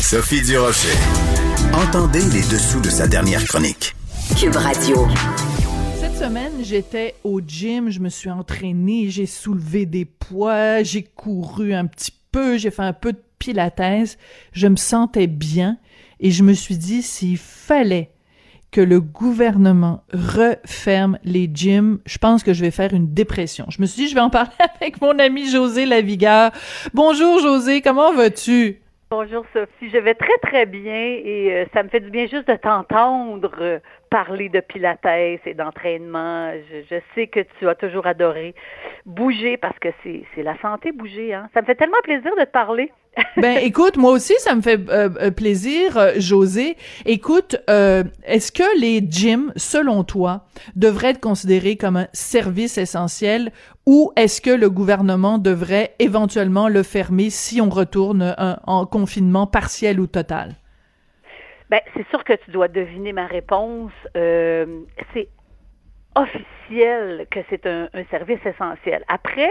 Sophie Durocher. Entendez les dessous de sa dernière chronique. Cube Radio. Cette semaine, j'étais au gym, je me suis entraînée, j'ai soulevé des poids, j'ai couru un petit peu, j'ai fait un peu de pilates, je me sentais bien et je me suis dit s'il fallait que le gouvernement referme les gyms, je pense que je vais faire une dépression. Je me suis dit, je vais en parler avec mon ami José Lavigueur. Bonjour José, comment vas-tu? Bonjour Sophie, je vais très très bien et euh, ça me fait du bien juste de t'entendre euh, parler de pilates et d'entraînement. Je, sais que tu as toujours adoré bouger parce que c'est la santé bouger. Hein? Ça me fait tellement plaisir de te parler. Ben écoute, moi aussi ça me fait euh, euh, plaisir, euh, José. Écoute, est-ce que les gyms, selon toi, devraient être considérés comme un service essentiel ou est-ce que le gouvernement devrait éventuellement le fermer si on retourne en confinement partiel ou total? Ben, c'est sûr que tu dois deviner ma réponse. c'est officiel que c'est un, service essentiel. Après,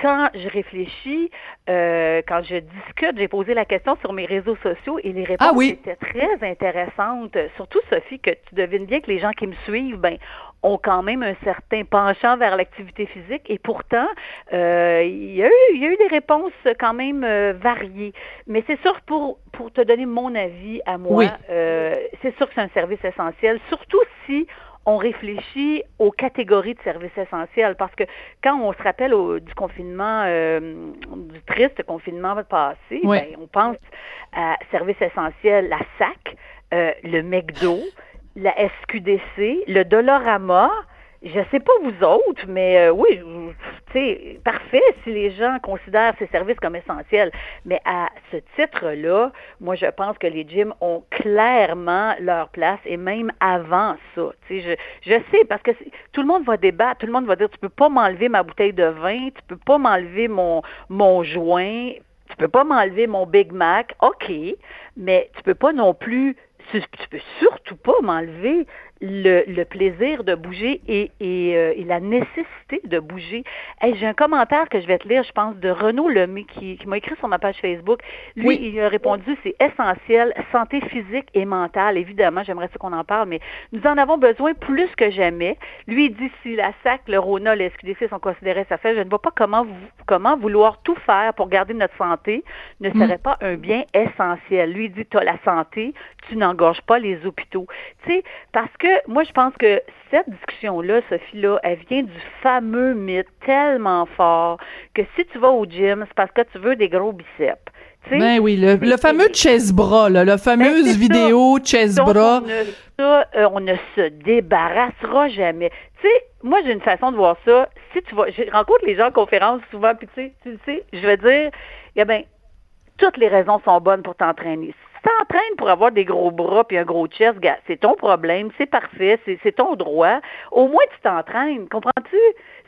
quand je réfléchis, euh, quand je discute, j'ai posé la question sur mes réseaux sociaux et les réponses ah étaient très intéressantes. Surtout, Sophie, que tu devines bien que les gens qui me suivent, ben, ont quand même un certain penchant vers l'activité physique et pourtant, euh, il, y a eu, il y a eu des réponses quand même euh, variées. Mais c'est sûr, pour, pour te donner mon avis à moi, c'est sûr que c'est un service essentiel, surtout si on réfléchit aux catégories de services essentiels. Parce que quand on se rappelle du confinement, euh, du triste confinement passé, ben, on pense à services essentiels, la SAC, euh, le McDo, la SQDC, le Dollarama, je sais pas vous autres, mais euh, oui, c'est parfait si les gens considèrent ces services comme essentiels. Mais à ce titre-là, moi, je pense que les gyms ont clairement leur place et même avant ça. Je, je sais parce que tout le monde va débattre, tout le monde va dire tu peux pas m'enlever ma bouteille de vin, tu peux pas m'enlever mon mon joint, tu peux pas m'enlever mon Big Mac. OK, mais tu peux pas non plus tu, tu peux surtout pas m'enlever le, le, plaisir de bouger et, et, euh, et la nécessité de bouger. Hey, J'ai un commentaire que je vais te lire, je pense, de Renaud Lemay qui, qui m'a écrit sur ma page Facebook. Lui, il a répondu, c'est essentiel, santé physique et mentale. Évidemment, j'aimerais ça qu'on en parle, mais nous en avons besoin plus que jamais. Lui, il dit, si la SAC, le RONA, le SQDC sont considérés ça fait, je ne vois pas comment, comment vouloir tout faire pour garder notre santé ne mm. serait pas un bien essentiel. Lui, il dit, tu as la santé, tu n'engorges pas les hôpitaux. Tu sais, parce que moi, je pense que cette discussion-là, Sophie-là, elle vient du fameux mythe tellement fort que si tu vas au gym, c'est parce que tu veux des gros biceps. ben oui, le, fameux chest bras, là, la fameuse ben, vidéo chest bras. Euh, on ne, se débarrassera jamais. Tu sais, moi j'ai une façon de voir ça. Si tu vas, je rencontre les gens en conférence souvent, puis tu sais, tu sais, je vais dire, eh ben, toutes les raisons sont bonnes pour t'entraîner t'entraînes pour avoir des gros bras puis un gros chest, c'est ton problème, c'est parfait, c'est ton droit. Au moins, tu t'entraînes, comprends-tu?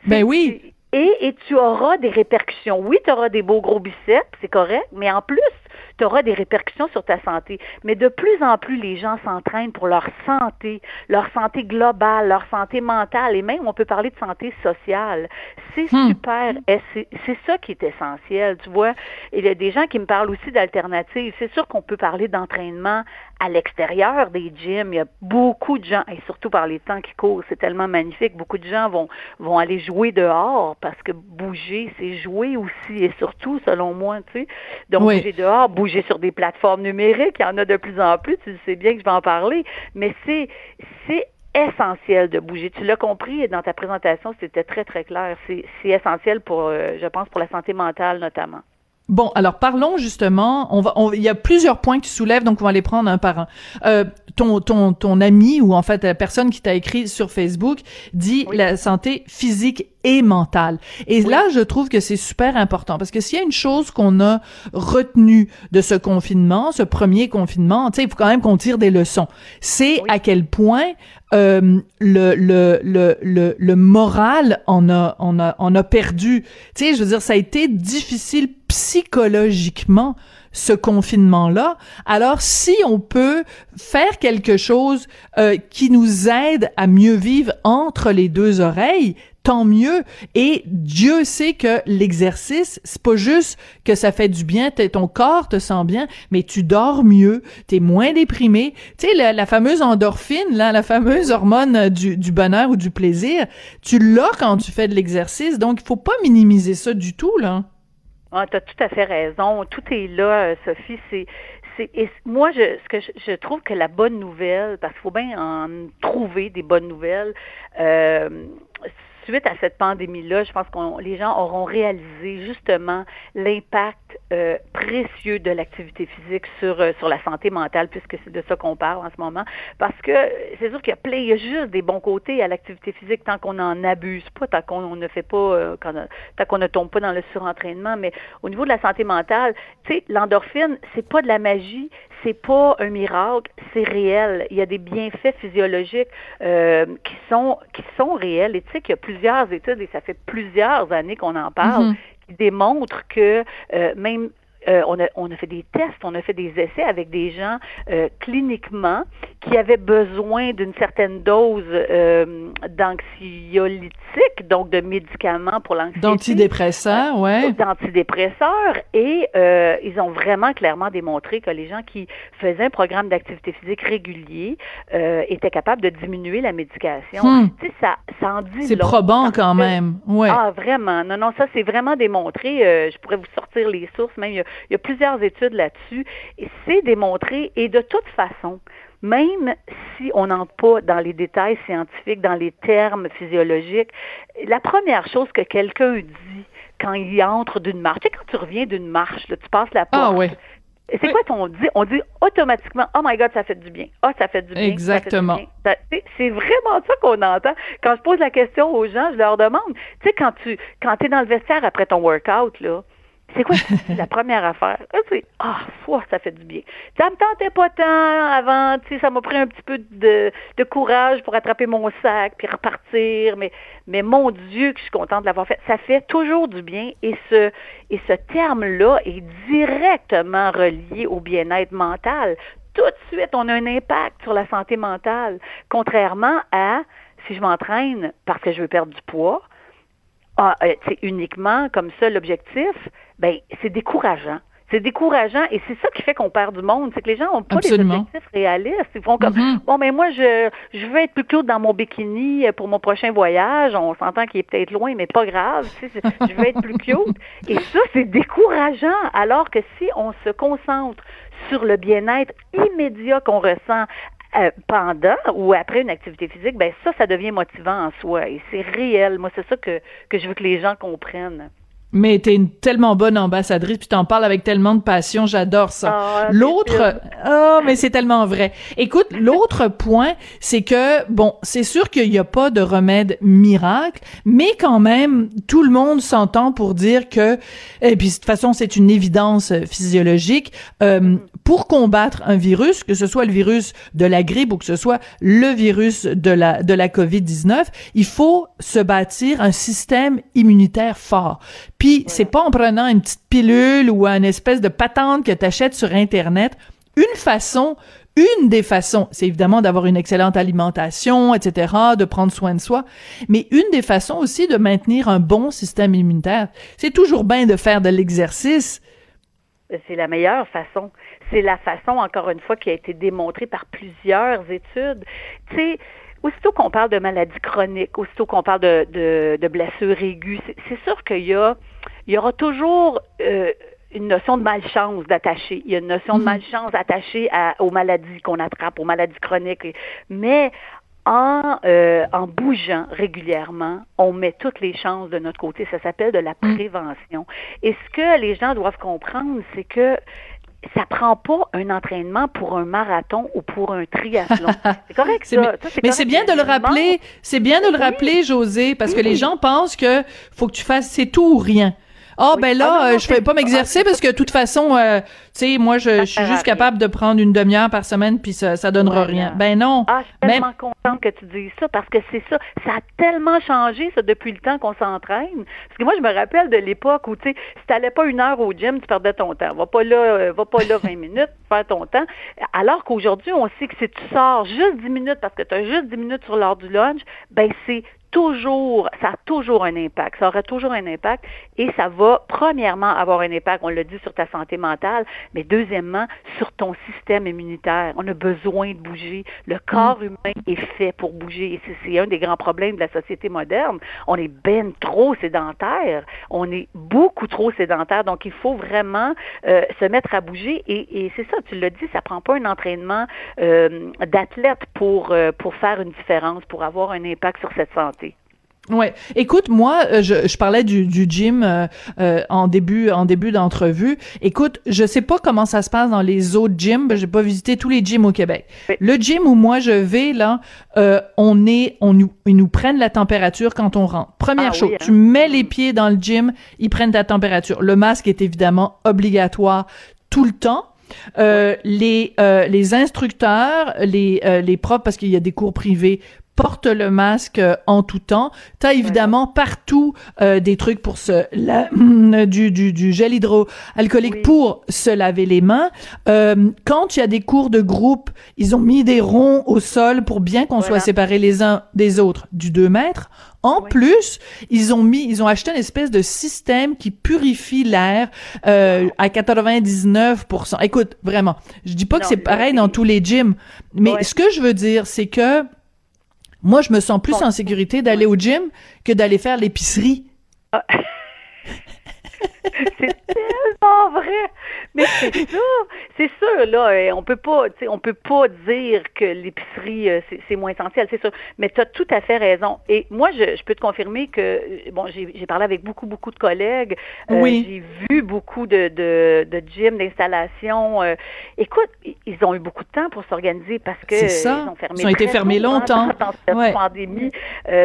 Ben oui. Et, et tu auras des répercussions. Oui, tu auras des beaux gros biceps, c'est correct, mais en plus, tu auras des répercussions sur ta santé. Mais de plus en plus, les gens s'entraînent pour leur santé, leur santé globale, leur santé mentale, et même on peut parler de santé sociale. C'est hmm. super, c'est ça qui est essentiel, tu vois. Il y a des gens qui me parlent aussi d'alternatives. C'est sûr qu'on peut parler d'entraînement à l'extérieur des gyms. Il y a beaucoup de gens, et surtout par les temps qui courent, c'est tellement magnifique. Beaucoup de gens vont, vont aller jouer dehors parce que bouger, c'est jouer aussi, et surtout, selon moi, tu sais. Donc, bouger dehors, bouger sur des plateformes numériques, il y en a de plus en plus, tu sais bien que je vais en parler, mais c'est, c'est essentiel de bouger. Tu l'as compris dans ta présentation, c'était très, très clair. C'est, c'est essentiel pour, euh, je pense, pour la santé mentale notamment. Bon, alors parlons justement. On va, il y a plusieurs points que tu soulèves, donc on va les prendre un par un. Euh, ton, ton, ton ami ou en fait la personne qui t'a écrit sur Facebook dit la santé physique et mentale. Et là, je trouve que c'est super important parce que s'il y a une chose qu'on a retenue de ce confinement, ce premier confinement, tu sais, il faut quand même qu'on tire des leçons. C'est à quel point euh, le, le, le, le, le moral en a, on a, on a perdu. Tu sais, je veux dire, ça a été difficile psychologiquement ce confinement-là. Alors, si on peut faire quelque chose euh, qui nous aide à mieux vivre entre les deux oreilles, tant mieux. Et Dieu sait que l'exercice, c'est pas juste que ça fait du bien, ton corps te sent bien, mais tu dors mieux, t'es moins déprimé. Tu sais, la, fameuse endorphine, là, la fameuse hormone du, du bonheur ou du plaisir, tu l'as quand tu fais de l'exercice. Donc, il faut pas minimiser ça du tout, là. Ah, tu as tout à fait raison. Tout est là, euh, Sophie. C'est et moi, je, ce que je, trouve que la bonne nouvelle, parce qu'il faut bien en trouver des bonnes nouvelles, euh, suite à cette pandémie-là, je pense que les gens auront réalisé justement l'impact euh, précieux de l'activité physique sur euh, sur la santé mentale, puisque c'est de ça qu'on parle en ce moment. Parce que c'est sûr qu'il y a plein, il y a juste des bons côtés à l'activité physique tant qu'on n'en abuse pas, tant qu'on ne fait pas, euh, tant qu'on ne tombe pas dans le surentraînement. Mais au niveau de la santé mentale, tu sais, l'endorphine, c'est pas de la magie, c'est pas un miracle, c'est réel. Il y a des bienfaits physiologiques euh, qui sont qui sont réels. Et tu sais qu'il y a plusieurs études et ça fait plusieurs années qu'on en parle. Mm-hmm. qui démontrent que euh, même euh, on, a, on a fait des tests, on a fait des essais avec des gens euh, cliniquement qui avaient besoin d'une certaine dose euh, d'anxiolytique, donc de médicaments pour l'anxiété. D'antidépresseurs, ouais. D'antidépresseurs, et euh, ils ont vraiment clairement démontré que les gens qui faisaient un programme d'activité physique régulier euh, étaient capables de diminuer la médication. Hmm. Tu sais, ça, ça en dit C'est probant quand même, ouais. Ah, vraiment. Non, non, ça c'est vraiment démontré. je pourrais vous sortir les sources, même il y a, il y a plusieurs études là-dessus, et c'est démontré, et de toute façon, même si on n'entre pas dans les détails scientifiques, dans les termes physiologiques, la première chose que quelqu'un dit quand il entre d'une marche, tu sais, quand tu reviens d'une marche, là, tu passes la ah, porte. Ah, C'est quoi qu'on dit? On dit automatiquement, oh my God, ça fait du bien. Oh, ça fait du bien. Exactement. C'est vraiment ça qu'on entend. Quand je pose la question aux gens, je leur demande, tu sais, quand tu quand es dans le vestiaire après ton workout, là, c'est quoi? La première affaire? Ah, oh, ça fait du bien. Ça me tentait pas tant avant, tu sais, ça m'a pris un petit peu de, de, courage pour attraper mon sac puis repartir, mais, mais mon Dieu que je suis contente de l'avoir fait. Ça fait toujours du bien et ce, et ce terme-là est directement relié au bien-être mental. Tout de suite, on a un impact sur la santé mentale, contrairement à si je m'entraîne parce que je veux perdre du poids, ah, c'est euh, uniquement comme ça l'objectif, ben c'est décourageant. C'est décourageant et c'est ça qui fait qu'on perd du monde. C'est que les gens n'ont pas des objectifs réalistes. Ils font comme mm-hmm. bon, mais ben, moi je je veux être plus cute dans mon bikini pour mon prochain voyage. On s'entend qu'il est peut-être loin, mais pas grave. je veux être plus cute. Et ça c'est décourageant. Alors que si on se concentre sur le bien-être immédiat qu'on ressent euh, pendant ou après une activité physique, ben ça, ça devient motivant en soi et c'est réel. Moi, c'est ça que, que je veux que les gens comprennent. Mais t'es une tellement bonne ambassadrice, puis t'en parles avec tellement de passion, j'adore ça. Ah, l'autre, oh, mais c'est tellement vrai. Écoute, l'autre point, c'est que bon, c'est sûr qu'il n'y a pas de remède miracle, mais quand même, tout le monde s'entend pour dire que, et puis de toute façon, c'est une évidence physiologique. Euh, pour combattre un virus, que ce soit le virus de la grippe ou que ce soit le virus de la de la COVID-19, il faut se bâtir un système immunitaire fort. Puis c'est pas en prenant une petite pilule ou une espèce de patente que tu achètes sur internet, une façon une des façons, c'est évidemment d'avoir une excellente alimentation, etc., de prendre soin de soi, mais une des façons aussi de maintenir un bon système immunitaire. C'est toujours bien de faire de l'exercice. C'est la meilleure façon c'est la façon, encore une fois, qui a été démontrée par plusieurs études. Tu sais, aussitôt qu'on parle de maladies chroniques, aussitôt qu'on parle de, de, blessures aiguës, c'est sûr qu'il y a, il y aura toujours euh, une notion de malchance d'attacher. Il y a une notion de mm-hmm. malchance attachée à, aux maladies qu'on attrape, aux maladies chroniques. Mais en, euh, en bougeant régulièrement, on met toutes les chances de notre côté. Ça s'appelle de la mm. prévention. Et ce que les gens doivent comprendre, c'est que ça prend pas un entraînement pour un marathon ou pour un triathlon. C'est correct ça. mais c'est bien de le rappeler, c'est bien de le rappeler José parce que les gens pensent que faut que tu fasses c'est tout ou rien. Oh ben là, ah, euh, je fais pas m'exercer parce que de toute façon, euh, tu sais, moi je, suis juste capable de prendre une demi-heure par semaine puis ça, ça donnera rien. Ben non. Ah, je suis tellement contente que tu dises ça parce que c'est ça, ça a tellement changé ça depuis le temps qu'on s'entraîne. Parce que moi je me rappelle de l'époque où tu sais, si t'allais pas une heure au gym, tu perdais ton temps. Va pas là, euh, va pas là 20 minutes, faire ton temps. Alors qu'aujourd'hui, on sait que si tu sors juste 10 minutes parce que tu as juste 10 minutes sur l'heure du lunch, ben c'est toujours, ça a toujours un impact. Ça aura toujours un impact et ça va premièrement avoir un impact, on l'a dit, sur ta santé mentale, mais deuxièmement, sur ton système immunitaire. On a besoin de bouger. Le corps mm. humain est fait pour bouger et c'est un des grands problèmes de la société moderne. On est ben trop sédentaire. On est beaucoup trop sédentaire. Donc, il faut vraiment euh, se mettre à bouger et, c'est ça, tu l'as dit, ça prend pas un entraînement euh, d'athlète pour, euh, pour faire une différence, pour avoir un impact sur cette santé. Ouais. Écoute, moi, euh, je, je parlais du, du gym euh, euh, en début en début d'entrevue. Écoute, je sais pas comment ça se passe dans les autres gyms. J'ai pas visité tous les gyms au Québec. Le gym où moi je vais là, on est, on nous, ils nous prennent la température quand on rentre. Première ah chose, tu hein. mets les pieds dans le gym, ils prennent ta température. Le masque est évidemment obligatoire tout le temps. les les instructeurs, les les profs parce qu'il y a des cours privés porte le masque euh, en tout temps. T'as évidemment partout euh, des trucs pour se la, du, du, du gel hydroalcoolique pour se laver les mains. Euh, quand il y a des cours de groupe, ils ont mis des ronds au sol pour bien qu'on soit séparés les uns des autres du 2 mètres. En plus, ils ont mis, ils ont acheté une espèce de système qui purifie l'air euh, à 99%. Écoute, vraiment, je dis pas que c'est pareil dans tous les gyms, mais ce que je veux dire, c'est que moi, je me sens plus en sécurité d'aller au gym que d'aller faire l'épicerie. Ah. c'est tellement vrai. Mais c'est ça, c'est sûr là, euh, on peut pas, on peut pas dire que l'épicerie euh, c'est moins essentiel, c'est sûr. Mais tu as tout à fait raison. Et moi, je, peux te confirmer que euh, bon, j'ai parlé avec beaucoup beaucoup de collègues. oui. J'ai vu beaucoup de de, de gyms, d'installations. écoute, ils ont eu beaucoup de temps pour s'organiser parce que ils ont fermé. Ils ont été fermés longtemps. Ouais. pandémie.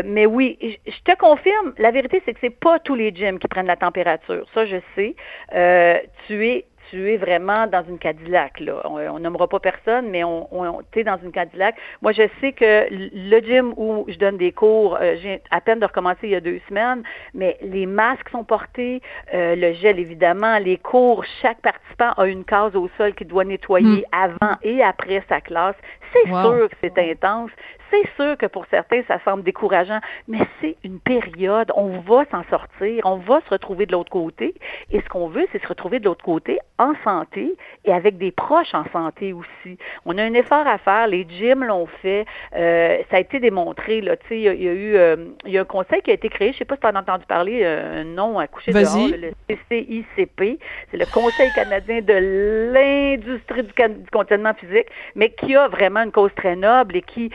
mais oui, je te confirme, la vérité c'est que c'est pas tous les gyms qui prennent la température. Ça, je sais. Euh, tu es tu es vraiment dans une Cadillac. Là. On nommera pas personne, mais on, on tu es dans une Cadillac. Moi, je sais que le gym où je donne des cours, euh, j'ai à peine de recommencer il y a deux semaines, mais les masques sont portés, euh, le gel évidemment, les cours, chaque participant a une case au sol qu'il doit nettoyer hmm. avant et après sa classe. C'est sûr que c'est intense. C'est sûr que pour certains, ça semble décourageant, mais c'est une période. On va s'en sortir, on va se retrouver de l'autre côté. Et ce qu'on veut, c'est se retrouver de l'autre côté en santé et avec des proches en santé aussi. On a un effort à faire. Les gyms l'ont fait. Euh, ça a été démontré. Là, il y, a, il y a eu euh, il y a un conseil qui a été créé. Je ne sais pas si tu en as entendu parler. Euh, un nom à coucher dehors. Le CCICP. C'est le Conseil canadien de l'industrie du, du conditionnement physique, mais qui a vraiment une cause très noble et qui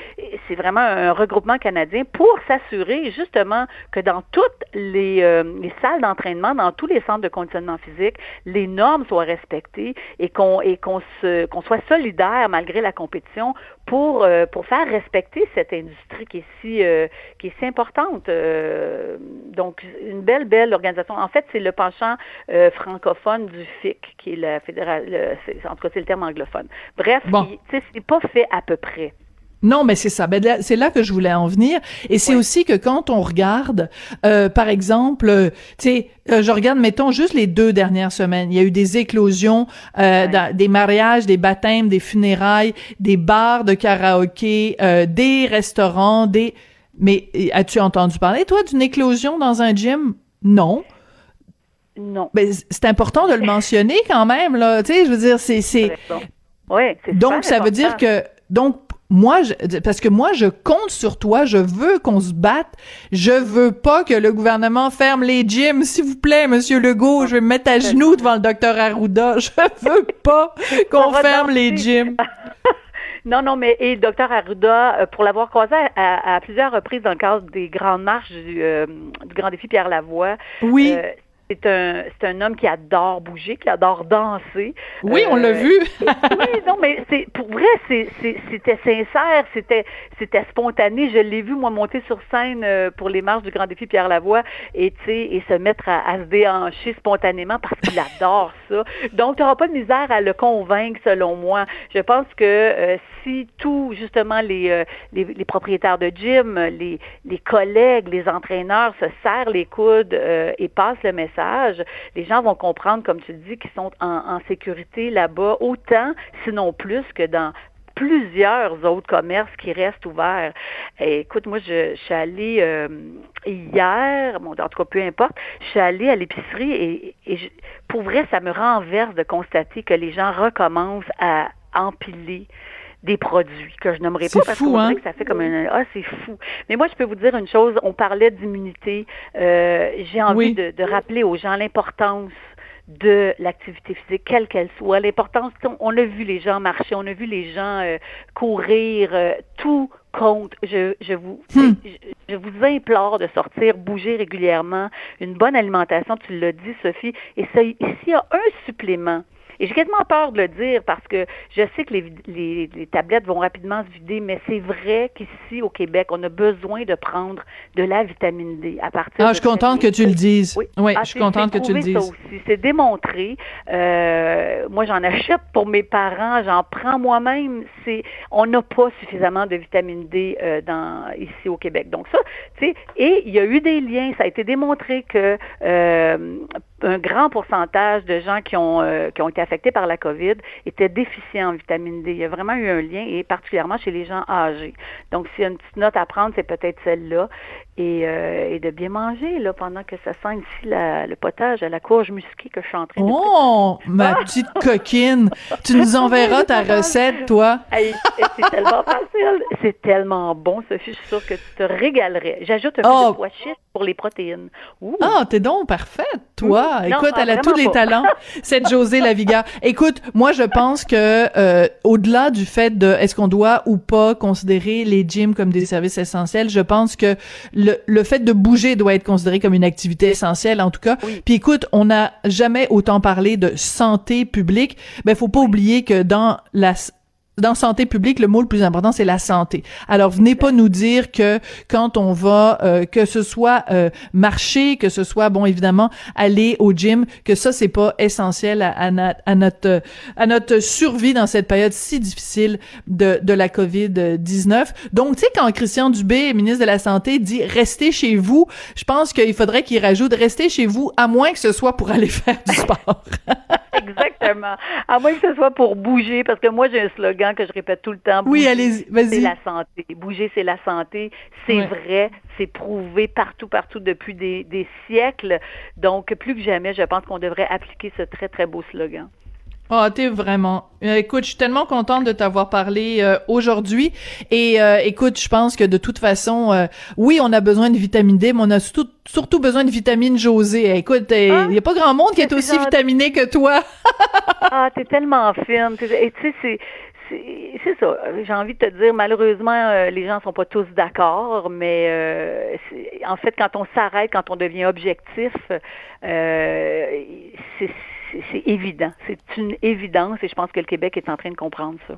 c'est vraiment un regroupement canadien pour s'assurer justement que dans toutes les, euh, les salles d'entraînement, dans tous les centres de conditionnement physique, les normes soient respectées et qu'on qu'on soit solidaire malgré la compétition pour euh, pour faire respecter cette industrie qui est si euh, qui est si importante. donc une belle belle organisation. En fait, c'est le penchant francophone du FIC qui est la fédérale. en tout cas, c'est le terme anglophone. Bref, bon. c'est pas fait à peu près. Non, mais c'est ça. Ben, c'est là que je voulais en venir. Et c'est aussi que quand on regarde, euh, par exemple, euh, tu sais, euh, je regarde, mettons juste les deux dernières semaines. Il y a eu des éclosions, des mariages, des baptêmes, des funérailles, des bars de karaoké, des restaurants, des. Mais as-tu entendu parler toi d'une éclosion dans un gym? Non. Non. Mais c'est important de le mentionner quand même là. Tu sais, je veux dire, c'est c'est. Ouais, Donc ça veut dire que donc moi, je, parce que moi, je compte sur toi, je veux qu'on se batte, je veux pas que le gouvernement ferme les gyms, s'il vous plaît, Monsieur Legault, je vais me mettre à genoux devant le docteur Arruda, je veux pas qu'on ferme les gyms. Non, non, mais et le docteur Arruda, euh, pour l'avoir croisé à, plusieurs reprises dans le cadre des grandes marches du, euh, du Grand Défi Pierre Lavoie, oui. Euh, c'est un, c'est un homme qui adore bouger, qui adore danser. Oui, on l'a euh, vu. oui, non, mais c'est pour vrai, c'est, c'était sincère, c'était, c'était spontané. Je l'ai vu moi monter sur scène euh, pour les marches du Grand Défi Pierre Lavoie et tu sais, et se mettre à, se déhancher spontanément parce qu'il adore ça. Donc, tu n'auras pas de misère à le convaincre, selon moi. Je pense que euh, si tous justement les, les, les, propriétaires de gym, les, les collègues, les entraîneurs se serrent les coudes et passent le message les gens vont comprendre, comme tu dis, qu'ils sont en, sécurité là-bas, autant, sinon plus, que dans plusieurs autres commerces qui restent ouverts. écoute, moi, je, suis allée euh, hier, bon, en tout cas, peu importe, je suis allée à l'épicerie et, pour vrai, ça me renverse de constater que les gens recommencent à empiler des produits que je n'aimerais pas parce fou, hein? que ça fait comme un ah c'est fou. Mais moi je peux vous dire une chose, on parlait d'immunité, euh, j'ai envie de, rappeler aux gens l'importance de l'activité physique, quelle qu'elle soit. L'importance, on a vu les gens marcher, on a vu les gens euh, courir, euh, tout compte. Je, je vous, hmm. je, vous implore de sortir, bouger régulièrement, une bonne alimentation, tu l'as dit, Sophie. Et ça, s'il y a un supplément et j'ai quasiment peur de le dire parce que je sais que les, les, les tablettes vont rapidement se vider, mais c'est vrai qu'ici au Québec, on a besoin de prendre de la vitamine D à partir. Ah, je suis contente que tu le dises. Oui, oui ah, je suis contente que tu le dises. C'est démontré. Euh, moi, j'en achète pour mes parents, j'en prends moi-même. C'est, on n'a pas suffisamment de vitamine D euh, dans ici au Québec. Donc ça, tu sais, et il y a eu des liens. Ça a été démontré que euh, un grand pourcentage de gens qui ont, euh, qui ont été affectés par la COVID étaient déficients en vitamine D. Il y a vraiment eu un lien, et particulièrement chez les gens âgés. Donc, s'il y a une petite note à prendre, c'est peut-être celle-là. Et, euh, et, de bien manger, là, pendant que ça sent ici le potage à la courge musquée que je suis en train de Oh, ma ah! petite coquine! Tu nous enverras ta recette, toi? c'est tellement facile. C'est tellement bon, Sophie. Je suis sûre que tu te régalerais. J'ajoute un peu de oh! pois chiche pour les protéines. Ah, t'es donc parfaite, toi. Écoute, elle a tous les talents, cette Josée Laviga. Écoute, moi, je pense que euh, au-delà du fait de est-ce qu'on doit ou pas considérer les gyms comme des services essentiels, je pense que le, le fait de bouger doit être considéré comme une activité essentielle, en tout cas. Puis écoute, on n'a jamais autant parlé de santé publique. Ben, faut pas oublier que dans la dans santé publique, le mot le plus important, c'est la santé. Alors, venez pas nous dire que quand on va, euh, que ce soit euh, marcher, que ce soit, bon, évidemment, aller au gym, que ça, c'est pas essentiel à, à, notre, à notre survie dans cette période si difficile de, de la COVID-19. Donc, tu sais, quand Christian Dubé, ministre de la Santé, dit « restez chez vous », je pense qu'il faudrait qu'il rajoute « restez chez vous », à moins que ce soit pour aller faire du sport. Exactement. À moins que ce soit pour bouger, parce que moi, j'ai un slogan que je répète tout le temps. oui, allez-y, vas-y. C'est la santé. Bouger, c'est la santé. C'est vrai, c'est prouvé partout, partout depuis des, des siècles. Donc, plus que jamais, je pense qu'on devrait appliquer ce très, très beau slogan. Oh, t'es vraiment. Euh, écoute, je suis tellement contente de t'avoir parlé euh, aujourd'hui. Et euh, écoute, je pense que de toute façon, oui, on a besoin de vitamine D, mais on a surtout, surtout besoin de vitamine José. Écoute, il ah, y a pas grand monde qui est aussi vitaminé que toi. ah, t'es tellement fine. Et tu sais, c'est c'est ça. J'ai envie de te dire, malheureusement, les gens sont pas tous d'accord, mais en fait, quand on s'arrête, quand on devient objectif, c'est c'est évident. C'est une évidence et je pense que le Québec est en train de comprendre ça.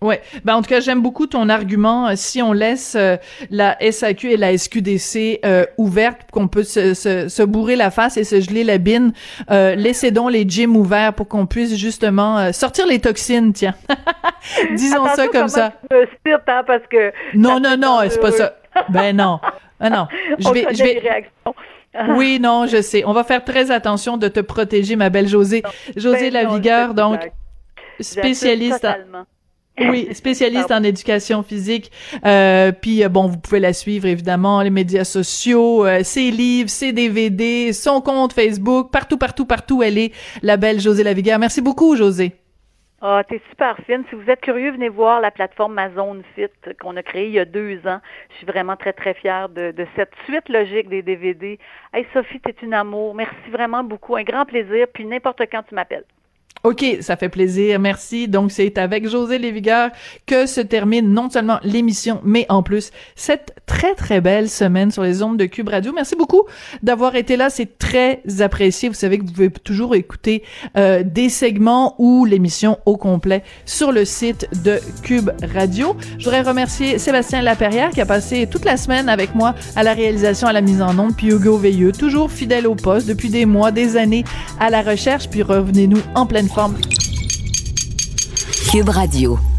Ouais, ben en tout cas j'aime beaucoup ton argument. Si on laisse euh, la SAQ et la SQDC euh, ouvertes, qu'on peut se, se, bourrer la face et se geler la bine, euh, laissez donc les gyms ouverts pour qu'on puisse justement euh, sortir les toxines. Tiens, disons ça comme ça. Hein, parce que non non non, c'est pas ça. Ben non, ben non. Je vais, je vais. Oui, non, je sais. On va faire très attention de te protéger, ma belle Josée. Josée ben Lavigueur, donc spécialiste. Oui, spécialiste en éducation physique. Euh, puis euh, bon, vous pouvez la suivre évidemment les médias sociaux, euh, ses livres, ses DVD, son compte Facebook, partout, partout, partout. Elle est la belle Josée Lavigueur. Merci beaucoup, Josée. Ah, t'es super fine. Si vous êtes curieux, venez voir la plateforme Mazone Fit qu'on a créée il y a deux ans. Je suis vraiment très, très fière de, de cette suite logique des DVD. Hey, Sophie, t'es une amour. Merci vraiment beaucoup. Un grand plaisir. Puis n'importe quand tu m'appelles. OK, ça fait plaisir, merci. Donc, c'est avec José Lévigueur que se termine non seulement l'émission, mais en plus cette très, très belle semaine sur les ondes de Cube Radio. Merci beaucoup d'avoir été là, c'est très apprécié. Vous savez que vous pouvez toujours écouter euh, des segments ou l'émission au complet sur le site de Cube Radio. Je voudrais remercier Sébastien Laperrière qui a passé toute la semaine avec moi à la réalisation, à la mise en onde, puis Hugo Veilleux, toujours fidèle au poste depuis des mois, des années à la recherche, puis revenez-nous en pleine Cube Radio.